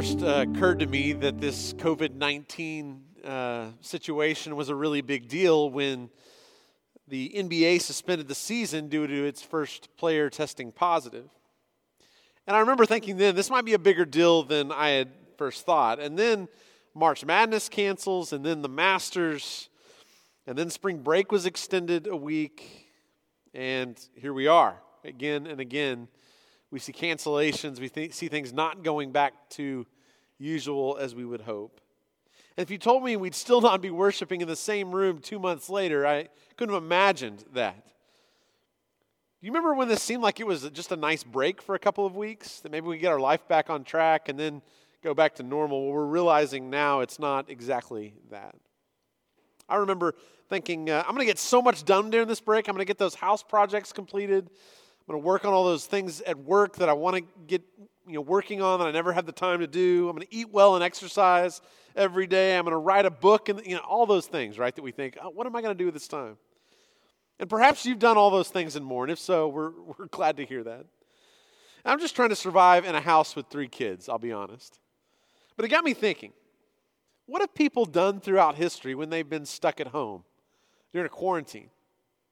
Occurred to me that this COVID 19 uh, situation was a really big deal when the NBA suspended the season due to its first player testing positive. And I remember thinking then, this might be a bigger deal than I had first thought. And then March Madness cancels, and then the Masters, and then spring break was extended a week. And here we are again and again. We see cancellations, we th- see things not going back to usual as we would hope. And if you told me we'd still not be worshiping in the same room two months later, I couldn't have imagined that. Do you remember when this seemed like it was just a nice break for a couple of weeks? That maybe we get our life back on track and then go back to normal? Well, we're realizing now it's not exactly that. I remember thinking, uh, I'm going to get so much done during this break. I'm going to get those house projects completed. I'm going to work on all those things at work that I want to get you know, working on that I never had the time to do. I'm going to eat well and exercise every day. I'm going to write a book and you know, all those things, right? That we think, oh, what am I going to do with this time? And perhaps you've done all those things and more. And if so, we're, we're glad to hear that. I'm just trying to survive in a house with three kids, I'll be honest. But it got me thinking what have people done throughout history when they've been stuck at home during a quarantine?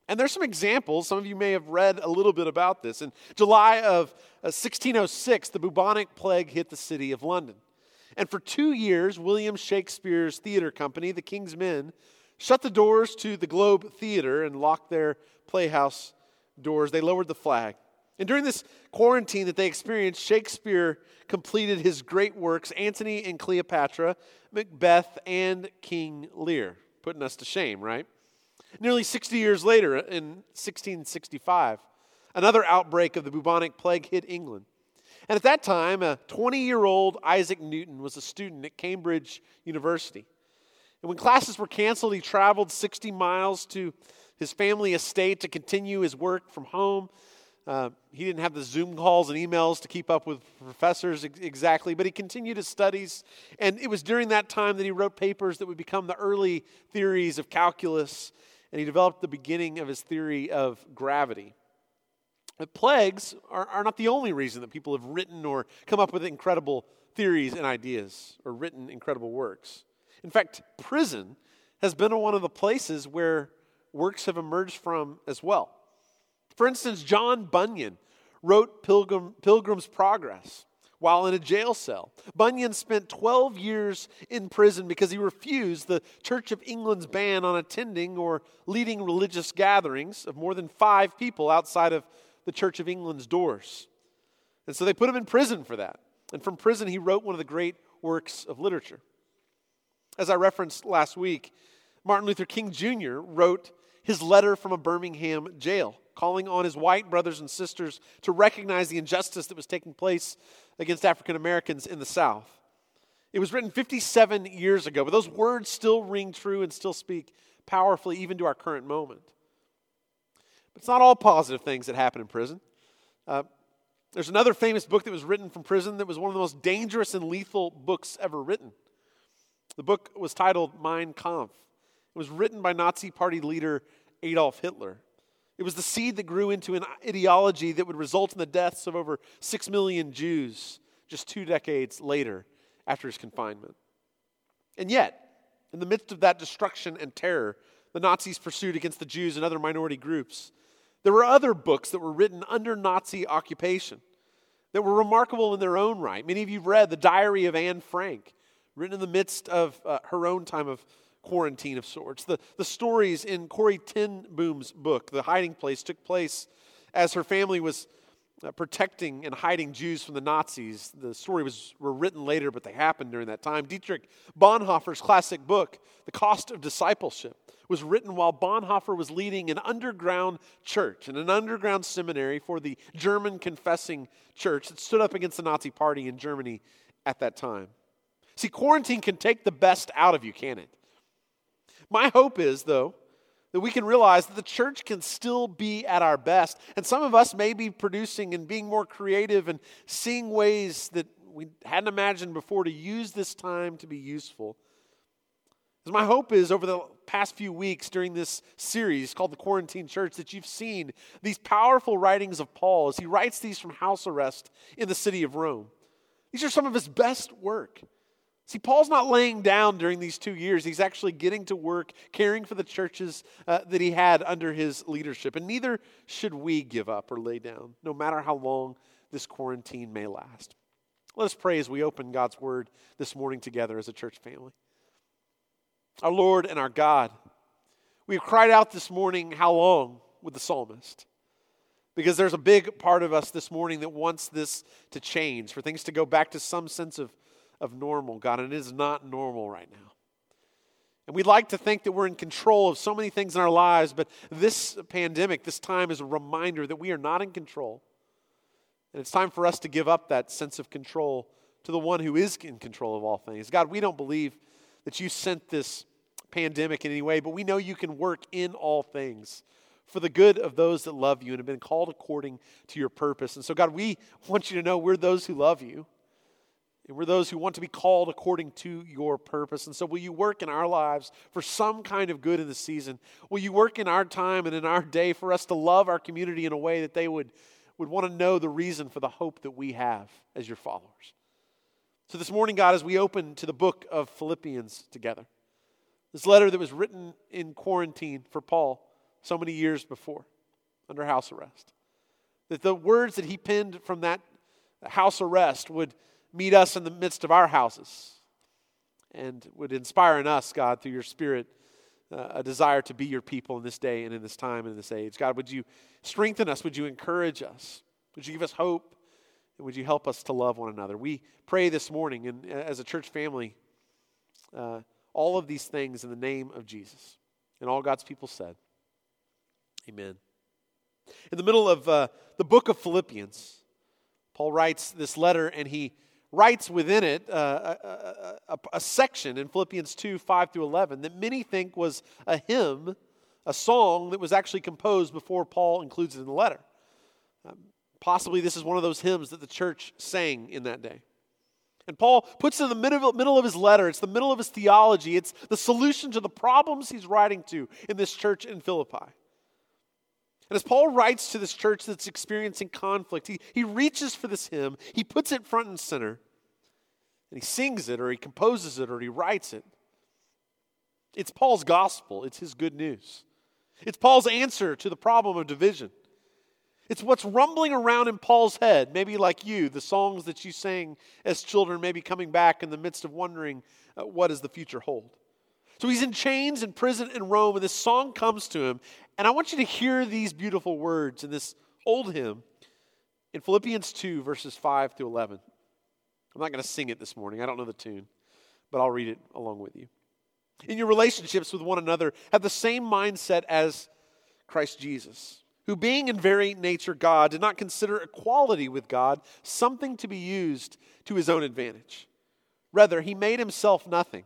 And there's some examples. Some of you may have read a little bit about this. In July of 1606, uh, the bubonic plague hit the city of London. And for two years, William Shakespeare's theater company, the King's Men, shut the doors to the Globe Theater and locked their playhouse doors. They lowered the flag. And during this quarantine that they experienced, Shakespeare completed his great works Antony and Cleopatra, Macbeth, and King Lear, putting us to shame, right? Nearly 60 years later, in 1665, another outbreak of the bubonic plague hit England. And at that time, a 20 year old Isaac Newton was a student at Cambridge University. And when classes were canceled, he traveled 60 miles to his family estate to continue his work from home. Uh, he didn't have the Zoom calls and emails to keep up with professors ex- exactly, but he continued his studies. And it was during that time that he wrote papers that would become the early theories of calculus and he developed the beginning of his theory of gravity. But plagues are, are not the only reason that people have written or come up with incredible theories and ideas or written incredible works. In fact, prison has been one of the places where works have emerged from as well. For instance, John Bunyan wrote Pilgrim, Pilgrim's Progress while in a jail cell. Bunyan spent 12 years in prison because he refused the Church of England's ban on attending or leading religious gatherings of more than five people outside of the Church of England's doors. And so they put him in prison for that. And from prison, he wrote one of the great works of literature. As I referenced last week, Martin Luther King Jr. wrote his letter from a Birmingham jail calling on his white brothers and sisters to recognize the injustice that was taking place against African Americans in the South. It was written 57 years ago, but those words still ring true and still speak powerfully even to our current moment. But it's not all positive things that happen in prison. Uh, there's another famous book that was written from prison that was one of the most dangerous and lethal books ever written. The book was titled Mein Kampf. It was written by Nazi Party leader Adolf Hitler. It was the seed that grew into an ideology that would result in the deaths of over six million Jews just two decades later after his confinement. And yet, in the midst of that destruction and terror the Nazis pursued against the Jews and other minority groups, there were other books that were written under Nazi occupation that were remarkable in their own right. Many of you have read the diary of Anne Frank, written in the midst of uh, her own time of quarantine of sorts. The, the stories in Corrie ten Boom's book, The Hiding Place, took place as her family was uh, protecting and hiding Jews from the Nazis. The story was were written later, but they happened during that time. Dietrich Bonhoeffer's classic book, The Cost of Discipleship, was written while Bonhoeffer was leading an underground church and an underground seminary for the German confessing church that stood up against the Nazi party in Germany at that time. See, quarantine can take the best out of you, can it? My hope is, though, that we can realize that the church can still be at our best. And some of us may be producing and being more creative and seeing ways that we hadn't imagined before to use this time to be useful. Because my hope is over the past few weeks during this series called The Quarantine Church that you've seen these powerful writings of Paul as he writes these from house arrest in the city of Rome. These are some of his best work. See, Paul's not laying down during these two years. He's actually getting to work, caring for the churches uh, that he had under his leadership. And neither should we give up or lay down, no matter how long this quarantine may last. Let us pray as we open God's word this morning together as a church family. Our Lord and our God, we have cried out this morning, How long? with the psalmist. Because there's a big part of us this morning that wants this to change, for things to go back to some sense of of normal, God, and it is not normal right now. And we'd like to think that we're in control of so many things in our lives, but this pandemic, this time, is a reminder that we are not in control. And it's time for us to give up that sense of control to the one who is in control of all things. God, we don't believe that you sent this pandemic in any way, but we know you can work in all things for the good of those that love you and have been called according to your purpose. And so, God, we want you to know we're those who love you. We're those who want to be called according to your purpose. And so, will you work in our lives for some kind of good in the season? Will you work in our time and in our day for us to love our community in a way that they would, would want to know the reason for the hope that we have as your followers? So, this morning, God, as we open to the book of Philippians together, this letter that was written in quarantine for Paul so many years before under house arrest, that the words that he penned from that house arrest would meet us in the midst of our houses and would inspire in us, God, through your Spirit, uh, a desire to be your people in this day and in this time and in this age. God, would you strengthen us? Would you encourage us? Would you give us hope? And would you help us to love one another? We pray this morning, and as a church family, uh, all of these things in the name of Jesus. And all God's people said, Amen. In the middle of uh, the book of Philippians, Paul writes this letter and he writes within it uh, a, a, a, section in Philippians 2 5 through 11 that many think was a hymn, a song that was actually composed before Paul includes it in the letter. Um, possibly this is one of those hymns that the church sang in that day. And Paul puts it in the middle, middle of his letter. It's the middle of his theology. It's the solution to the problems he's writing to in this church in Philippi. And as Paul writes to this church that's experiencing conflict, he, he reaches for this hymn, he puts it front and center, and he sings it, or he composes it, or he writes it. It's Paul's gospel, it's his good news. It's Paul's answer to the problem of division. It's what's rumbling around in Paul's head, maybe like you, the songs that you sang as children, maybe coming back in the midst of wondering uh, what does the future hold. So he's in chains in prison in Rome, and this song comes to him. And I want you to hear these beautiful words in this old hymn in Philippians 2, verses 5 through 11. I'm not going to sing it this morning, I don't know the tune, but I'll read it along with you. In your relationships with one another, have the same mindset as Christ Jesus, who, being in very nature God, did not consider equality with God something to be used to his own advantage. Rather, he made himself nothing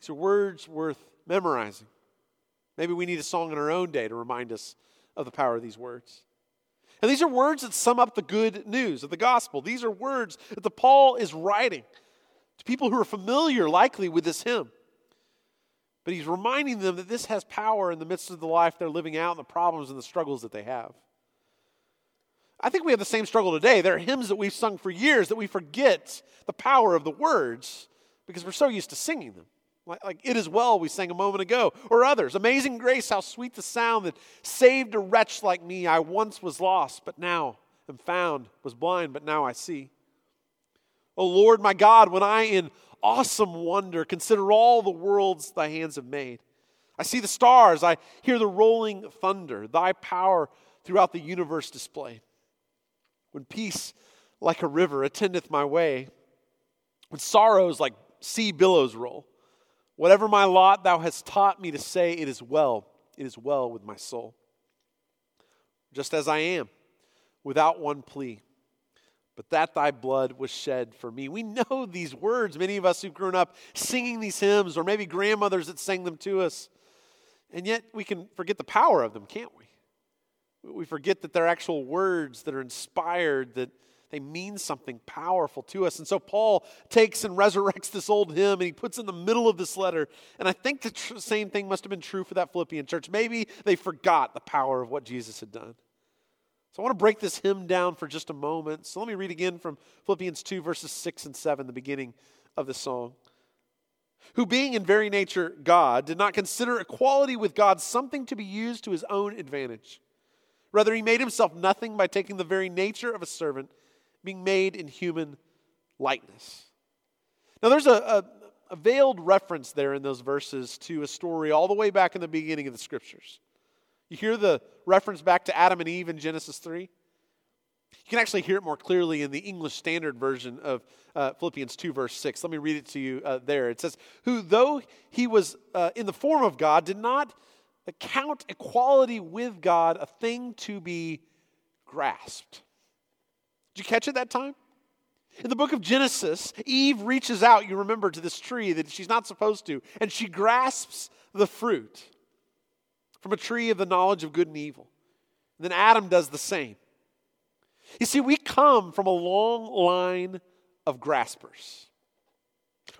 these are words worth memorizing. Maybe we need a song in our own day to remind us of the power of these words. And these are words that sum up the good news of the gospel. These are words that the Paul is writing to people who are familiar, likely, with this hymn. But he's reminding them that this has power in the midst of the life they're living out and the problems and the struggles that they have. I think we have the same struggle today. There are hymns that we've sung for years that we forget the power of the words because we're so used to singing them. Like, like, It Is Well, we sang a moment ago, or others. Amazing Grace, how sweet the sound that saved a wretch like me. I once was lost, but now am found, was blind, but now I see. O Lord my God, when I in awesome wonder consider all the worlds thy hands have made, I see the stars, I hear the rolling thunder, thy power throughout the universe displayed. When peace like a river attendeth my way, when sorrows like sea billows roll, Whatever my lot, thou hast taught me to say, It is well, it is well with my soul. Just as I am, without one plea, but that thy blood was shed for me. We know these words, many of us who've grown up singing these hymns, or maybe grandmothers that sang them to us, and yet we can forget the power of them, can't we? We forget that they're actual words that are inspired, that they mean something powerful to us. And so Paul takes and resurrects this old hymn and he puts in the middle of this letter. And I think the tr- same thing must have been true for that Philippian church. Maybe they forgot the power of what Jesus had done. So I want to break this hymn down for just a moment. So let me read again from Philippians 2, verses 6 and 7, the beginning of the song. Who, being in very nature God, did not consider equality with God something to be used to his own advantage. Rather, he made himself nothing by taking the very nature of a servant being made in human likeness. Now, there's a, a, a, veiled reference there in those verses to a story all the way back in the beginning of the scriptures. You hear the reference back to Adam and Eve in Genesis 3? You can actually hear it more clearly in the English Standard Version of uh, Philippians 2, verse 6. Let me read it to you uh, there. It says, Who, though he was uh, in the form of God, did not count equality with God a thing to be grasped did you catch it that time? In the book of Genesis, Eve reaches out, you remember, to this tree that she's not supposed to, and she grasps the fruit from a tree of the knowledge of good and evil. And then Adam does the same. You see, we come from a long line of graspers.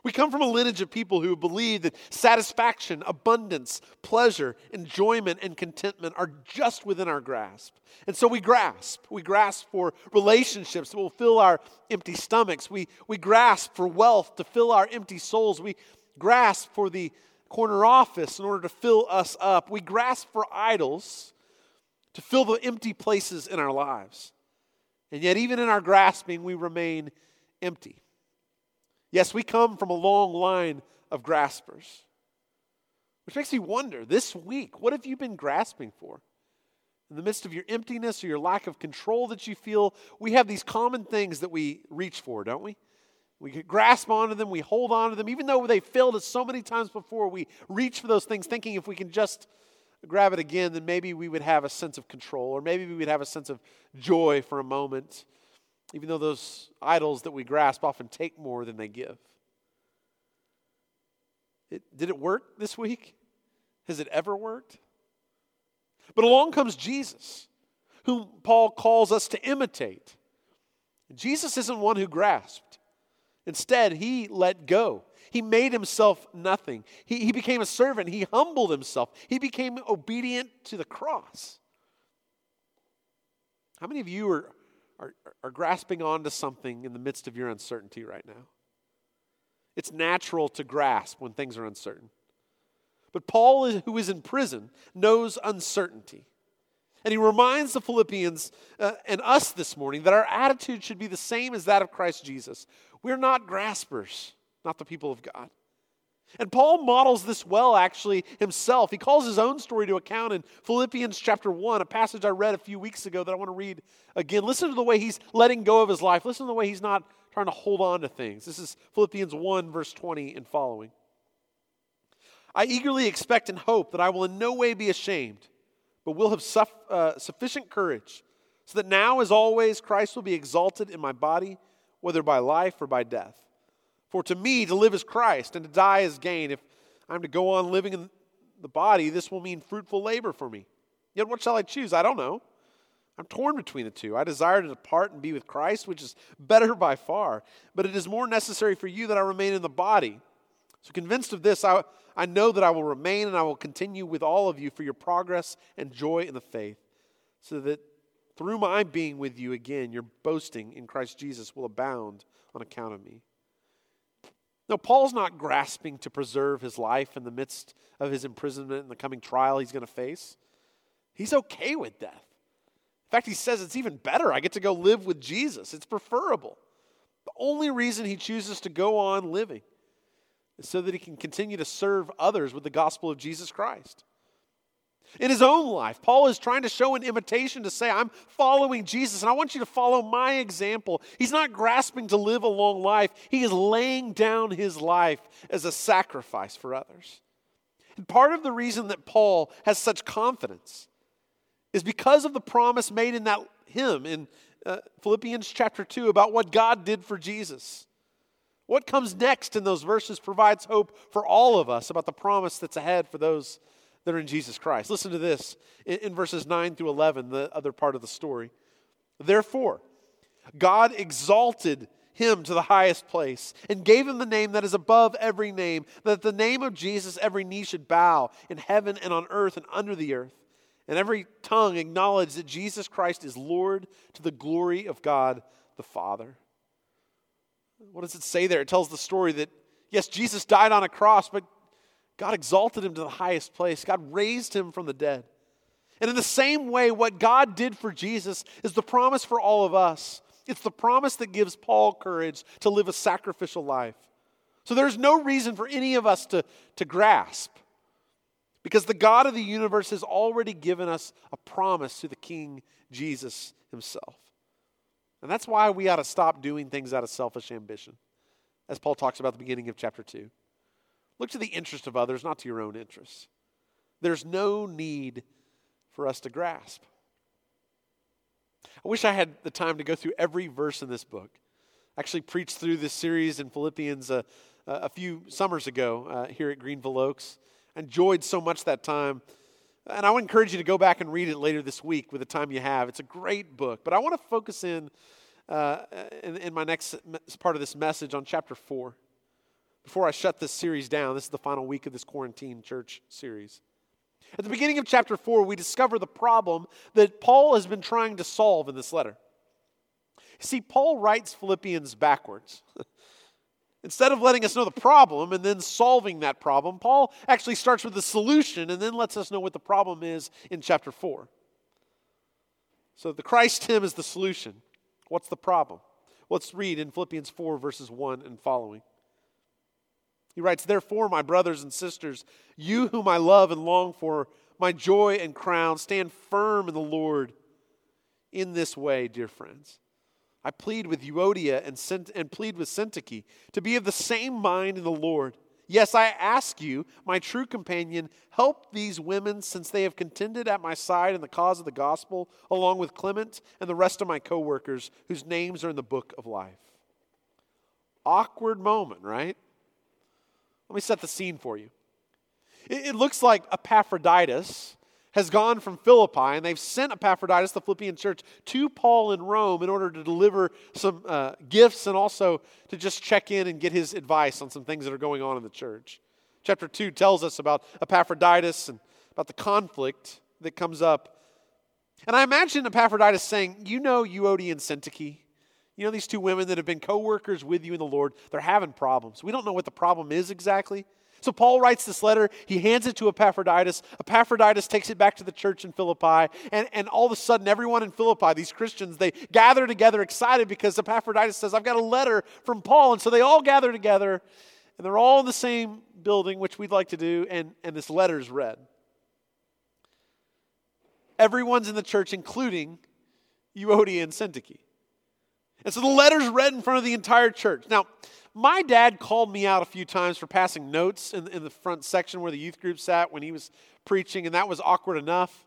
We come from a lineage of people who believe that satisfaction, abundance, pleasure, enjoyment, and contentment are just within our grasp. And so we grasp. We grasp for relationships that will fill our empty stomachs. We, we grasp for wealth to fill our empty souls. We grasp for the corner office in order to fill us up. We grasp for idols to fill the empty places in our lives. And yet, even in our grasping, we remain empty. Yes, we come from a long line of graspers. Which makes me wonder this week, what have you been grasping for? In the midst of your emptiness or your lack of control that you feel, we have these common things that we reach for, don't we? We grasp onto them, we hold on to them, even though they failed us so many times before. We reach for those things thinking if we can just grab it again, then maybe we would have a sense of control, or maybe we would have a sense of joy for a moment even though those idols that we grasp often take more than they give. It, did it work this week? Has it ever worked? But along comes Jesus, whom Paul calls us to imitate. Jesus isn't one who grasped. Instead, he let go. He made himself nothing. He, he became a servant. He humbled himself. He became obedient to the cross. How many of you are, are, are grasping onto something in the midst of your uncertainty right now. It's natural to grasp when things are uncertain. But Paul, who is in prison, knows uncertainty. And he reminds the Philippians uh, and us this morning that our attitude should be the same as that of Christ Jesus. We're not graspers, not the people of God. And Paul models this well, actually, himself. He calls his own story to account in Philippians chapter 1, a passage I read a few weeks ago that I want to read again. Listen to the way he's letting go of his life. Listen to the way he's not trying to hold on to things. This is Philippians 1, verse 20 and following. I eagerly expect and hope that I will in no way be ashamed, but will have suff- uh, sufficient courage, so that now, as always, Christ will be exalted in my body, whether by life or by death. For to me, to live is Christ, and to die is gain. If I'm to go on living in the body, this will mean fruitful labor for me. Yet what shall I choose? I don't know. I'm torn between the two. I desire to depart and be with Christ, which is better by far, but it is more necessary for you that I remain in the body. So, convinced of this, I, I know that I will remain and I will continue with all of you for your progress and joy in the faith, so that through my being with you again, your boasting in Christ Jesus will abound on account of me. Now, Paul's not grasping to preserve his life in the midst of his imprisonment and the coming trial he's going to face. He's okay with death. In fact, he says it's even better. I get to go live with Jesus, it's preferable. The only reason he chooses to go on living is so that he can continue to serve others with the gospel of Jesus Christ. In his own life, Paul is trying to show an imitation to say, I'm following Jesus and I want you to follow my example. He's not grasping to live a long life, he is laying down his life as a sacrifice for others. And part of the reason that Paul has such confidence is because of the promise made in that hymn in uh, Philippians chapter 2 about what God did for Jesus. What comes next in those verses provides hope for all of us about the promise that's ahead for those that are in Jesus Christ. Listen to this in, in verses 9 through 11, the other part of the story. Therefore, God exalted him to the highest place and gave him the name that is above every name, that the name of Jesus every knee should bow in heaven and on earth and under the earth, and every tongue acknowledge that Jesus Christ is Lord to the glory of God the Father. What does it say there? It tells the story that, yes, Jesus died on a cross, but God exalted him to the highest place. God raised him from the dead. And in the same way, what God did for Jesus is the promise for all of us. It's the promise that gives Paul courage to live a sacrificial life. So there's no reason for any of us to, to grasp because the God of the universe has already given us a promise to the King Jesus himself. And that's why we ought to stop doing things out of selfish ambition, as Paul talks about at the beginning of chapter 2. Look to the interest of others, not to your own interests. There's no need for us to grasp. I wish I had the time to go through every verse in this book. I actually preached through this series in Philippians uh, a few summers ago uh, here at Greenville Oaks. I enjoyed so much that time. And I would encourage you to go back and read it later this week with the time you have. It's a great book. But I want to focus in, uh, in, in my next part of this message on chapter 4. Before I shut this series down, this is the final week of this quarantine church series. At the beginning of chapter 4, we discover the problem that Paul has been trying to solve in this letter. See, Paul writes Philippians backwards. Instead of letting us know the problem and then solving that problem, Paul actually starts with the solution and then lets us know what the problem is in chapter 4. So the Christ hymn is the solution. What's the problem? Let's read in Philippians 4, verses 1 and following. He writes, Therefore, my brothers and sisters, you whom I love and long for, my joy and crown, stand firm in the Lord in this way, dear friends. I plead with Euodia and, and plead with Syntyche to be of the same mind in the Lord. Yes, I ask you, my true companion, help these women since they have contended at my side in the cause of the gospel, along with Clement and the rest of my co workers whose names are in the book of life. Awkward moment, right? Let me set the scene for you. It, it looks like Epaphroditus has gone from Philippi, and they've sent Epaphroditus, the Philippian church, to Paul in Rome in order to deliver some uh, gifts and also to just check in and get his advice on some things that are going on in the church. Chapter 2 tells us about Epaphroditus and about the conflict that comes up. And I imagine Epaphroditus saying, You know Euodia and Syntyche. You know these two women that have been co workers with you in the Lord. They're having problems. We don't know what the problem is exactly. So Paul writes this letter, he hands it to Epaphroditus. Epaphroditus takes it back to the church in Philippi, and, and all of a sudden, everyone in Philippi, these Christians, they gather together excited because Epaphroditus says, I've got a letter from Paul. And so they all gather together, and they're all in the same building, which we'd like to do, and, and this letter is read. Everyone's in the church, including Euodia and Syntyche. And so the letter's read in front of the entire church. Now, my dad called me out a few times for passing notes in, in the front section where the youth group sat when he was preaching, and that was awkward enough.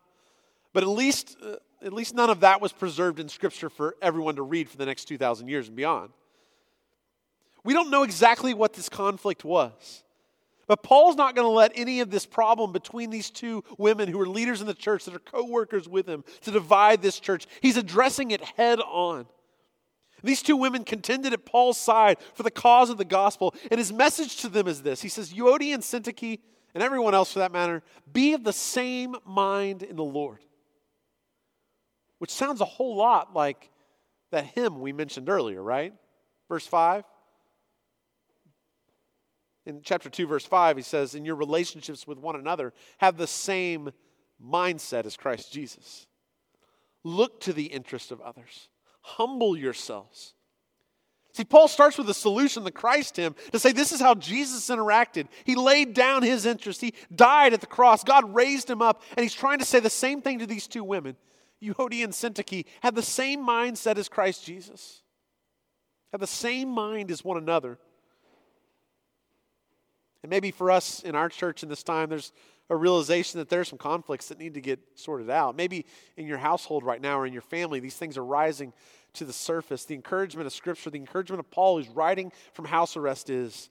But at least, uh, at least none of that was preserved in Scripture for everyone to read for the next 2,000 years and beyond. We don't know exactly what this conflict was. But Paul's not going to let any of this problem between these two women who are leaders in the church that are co workers with him to divide this church. He's addressing it head on. These two women contended at Paul's side for the cause of the gospel, and his message to them is this He says, Euodia and Syntyche, and everyone else for that matter, be of the same mind in the Lord. Which sounds a whole lot like that hymn we mentioned earlier, right? Verse 5. In chapter 2, verse 5, he says, In your relationships with one another, have the same mindset as Christ Jesus. Look to the interest of others, humble yourselves. See, Paul starts with a solution, the Christ hymn, to say this is how Jesus interacted. He laid down his interest, he died at the cross, God raised him up, and he's trying to say the same thing to these two women. Euodia and Syntyche had the same mindset as Christ Jesus, had the same mind as one another. And maybe for us in our church in this time, there's a realization that there's some conflicts that need to get sorted out. Maybe in your household right now or in your family, these things are rising to the surface. The encouragement of Scripture, the encouragement of Paul, who's writing from house arrest, is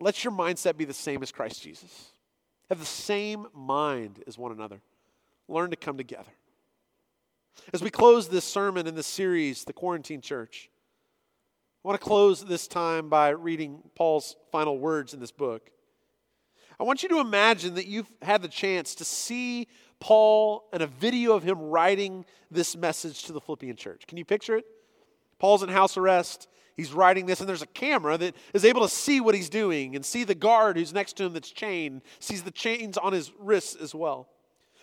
let your mindset be the same as Christ Jesus. Have the same mind as one another. Learn to come together. As we close this sermon in this series, The Quarantine Church, I want to close this time by reading Paul's final words in this book. I want you to imagine that you've had the chance to see Paul and a video of him writing this message to the Philippian church. Can you picture it? Paul's in house arrest. He's writing this, and there's a camera that is able to see what he's doing and see the guard who's next to him that's chained, sees the chains on his wrists as well.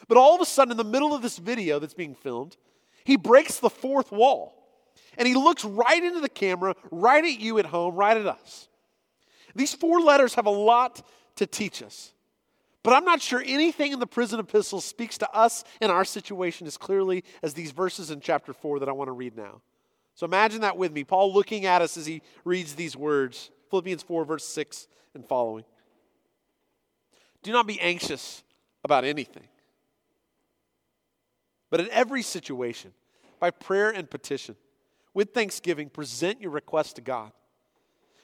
But all of a sudden, in the middle of this video that's being filmed, he breaks the fourth wall. And he looks right into the camera, right at you at home, right at us. These four letters have a lot to teach us. But I'm not sure anything in the prison epistle speaks to us in our situation as clearly as these verses in chapter 4 that I want to read now. So imagine that with me. Paul looking at us as he reads these words Philippians 4, verse 6 and following. Do not be anxious about anything, but in every situation, by prayer and petition, with thanksgiving, present your requests to God.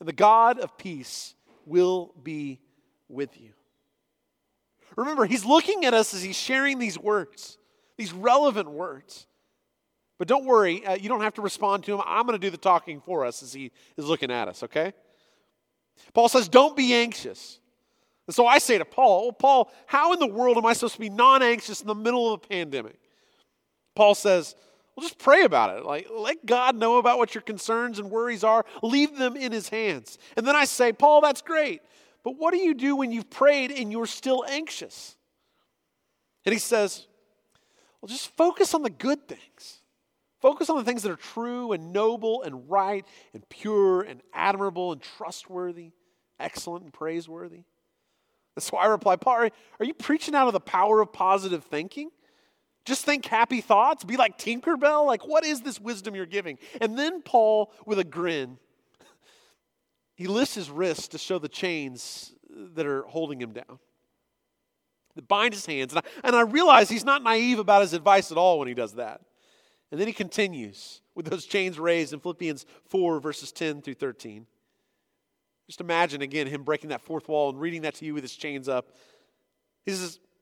The God of peace will be with you. Remember, he's looking at us as he's sharing these words, these relevant words. But don't worry, uh, you don't have to respond to him. I'm going to do the talking for us as he is looking at us, okay? Paul says, Don't be anxious. And so I say to Paul, well, Paul, how in the world am I supposed to be non anxious in the middle of a pandemic? Paul says, well, just pray about it. Like, let God know about what your concerns and worries are. Leave them in His hands. And then I say, Paul, that's great. But what do you do when you've prayed and you're still anxious? And he says, well, just focus on the good things. Focus on the things that are true and noble and right and pure and admirable and trustworthy, excellent and praiseworthy. That's why I reply, Paul, are you preaching out of the power of positive thinking? Just think happy thoughts? Be like Tinkerbell? Like, what is this wisdom you're giving? And then Paul, with a grin, he lifts his wrists to show the chains that are holding him down, bind his hands. And I, and I realize he's not naive about his advice at all when he does that. And then he continues with those chains raised in Philippians 4, verses 10 through 13. Just imagine again him breaking that fourth wall and reading that to you with his chains up. He says,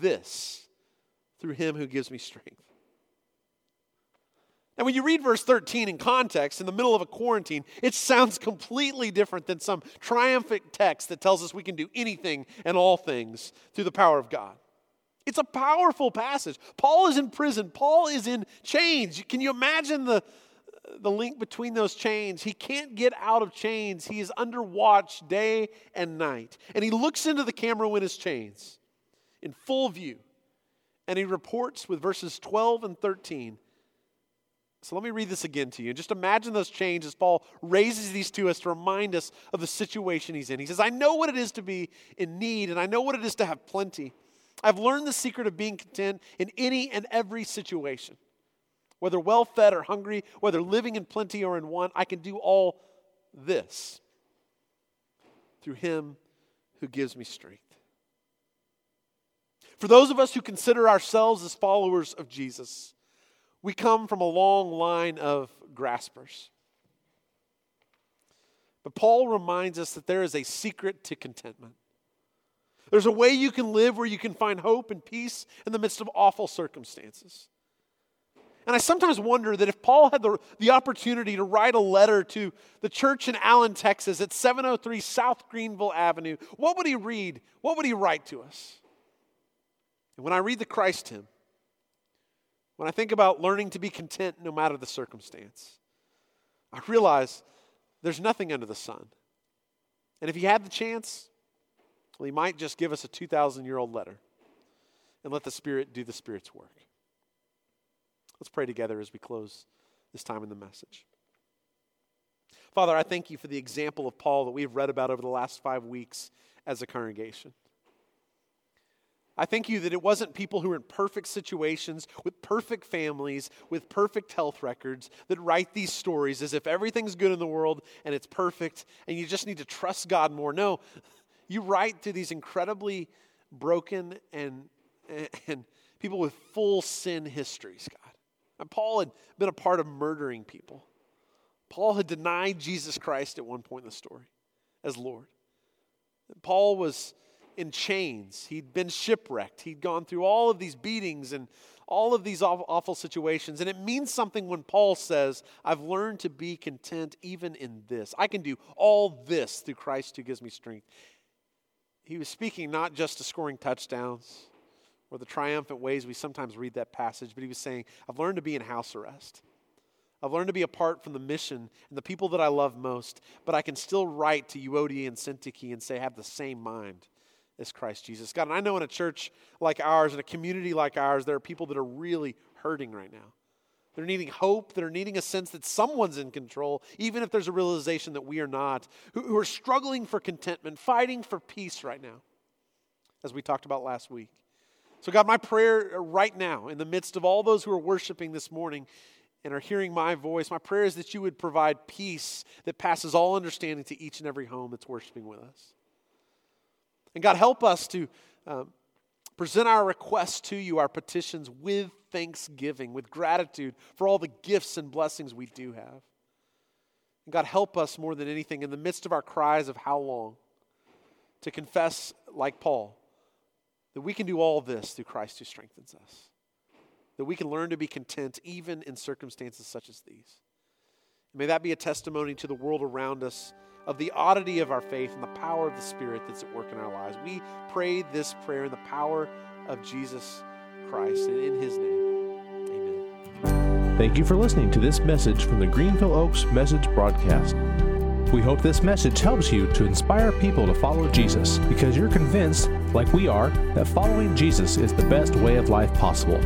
this through him who gives me strength. Now, when you read verse 13 in context, in the middle of a quarantine, it sounds completely different than some triumphant text that tells us we can do anything and all things through the power of God. It's a powerful passage. Paul is in prison, Paul is in chains. Can you imagine the, the link between those chains? He can't get out of chains. He is under watch day and night. And he looks into the camera when his chains in full view. And he reports with verses 12 and 13 so let me read this again to you. And just imagine those chains as Paul raises these to us to remind us of the situation he's in. He says, I know what it is to be in need, and I know what it is to have plenty. I've learned the secret of being content in any and every situation. Whether well fed or hungry, whether living in plenty or in want, I can do all this through him who gives me strength. For those of us who consider ourselves as followers of Jesus, we come from a long line of graspers. But Paul reminds us that there is a secret to contentment. There's a way you can live where you can find hope and peace in the midst of awful circumstances. And I sometimes wonder that if Paul had the, the opportunity to write a letter to the church in Allen, Texas at 703 South Greenville Avenue, what would he read? What would he write to us? And when I read the Christ hymn, when I think about learning to be content no matter the circumstance, I realize there's nothing under the sun. And if he had the chance, well, he might just give us a 2,000 year old letter and let the Spirit do the Spirit's work. Let's pray together as we close this time in the message. Father, I thank you for the example of Paul that we've read about over the last five weeks as a congregation. I thank you that it wasn't people who are in perfect situations, with perfect families, with perfect health records, that write these stories as if everything's good in the world and it's perfect and you just need to trust God more. No, you write to these incredibly broken and, and people with full sin histories, God. And Paul had been a part of murdering people. Paul had denied Jesus Christ at one point in the story as Lord. Paul was in chains. He'd been shipwrecked. He'd gone through all of these beatings and all of these awful situations. And it means something when Paul says, I've learned to be content even in this. I can do all this through Christ who gives me strength. He was speaking not just to scoring touchdowns or the triumphant ways we sometimes read that passage, but he was saying, I've learned to be in house arrest. I've learned to be apart from the mission and the people that I love most, but I can still write to Euodia and Syntyche and say, have the same mind is Christ Jesus. God, and I know in a church like ours, in a community like ours, there are people that are really hurting right now. They're needing hope. They're needing a sense that someone's in control, even if there's a realization that we are not, who, who are struggling for contentment, fighting for peace right now, as we talked about last week. So, God, my prayer right now, in the midst of all those who are worshiping this morning and are hearing my voice, my prayer is that you would provide peace that passes all understanding to each and every home that's worshiping with us. And God, help us to um, present our requests to you, our petitions, with thanksgiving, with gratitude for all the gifts and blessings we do have. And God, help us more than anything in the midst of our cries of how long to confess, like Paul, that we can do all this through Christ who strengthens us. That we can learn to be content even in circumstances such as these. May that be a testimony to the world around us of the oddity of our faith and the power of the Spirit that's at work in our lives. We pray this prayer in the power of Jesus Christ and in His name. Amen. Thank you for listening to this message from the Greenville Oaks Message Broadcast. We hope this message helps you to inspire people to follow Jesus because you're convinced, like we are, that following Jesus is the best way of life possible.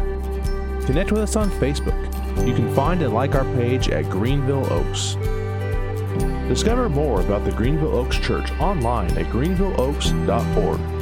Connect with us on Facebook. You can find and like our page at Greenville Oaks. Discover more about the Greenville Oaks Church online at greenvilleoaks.org.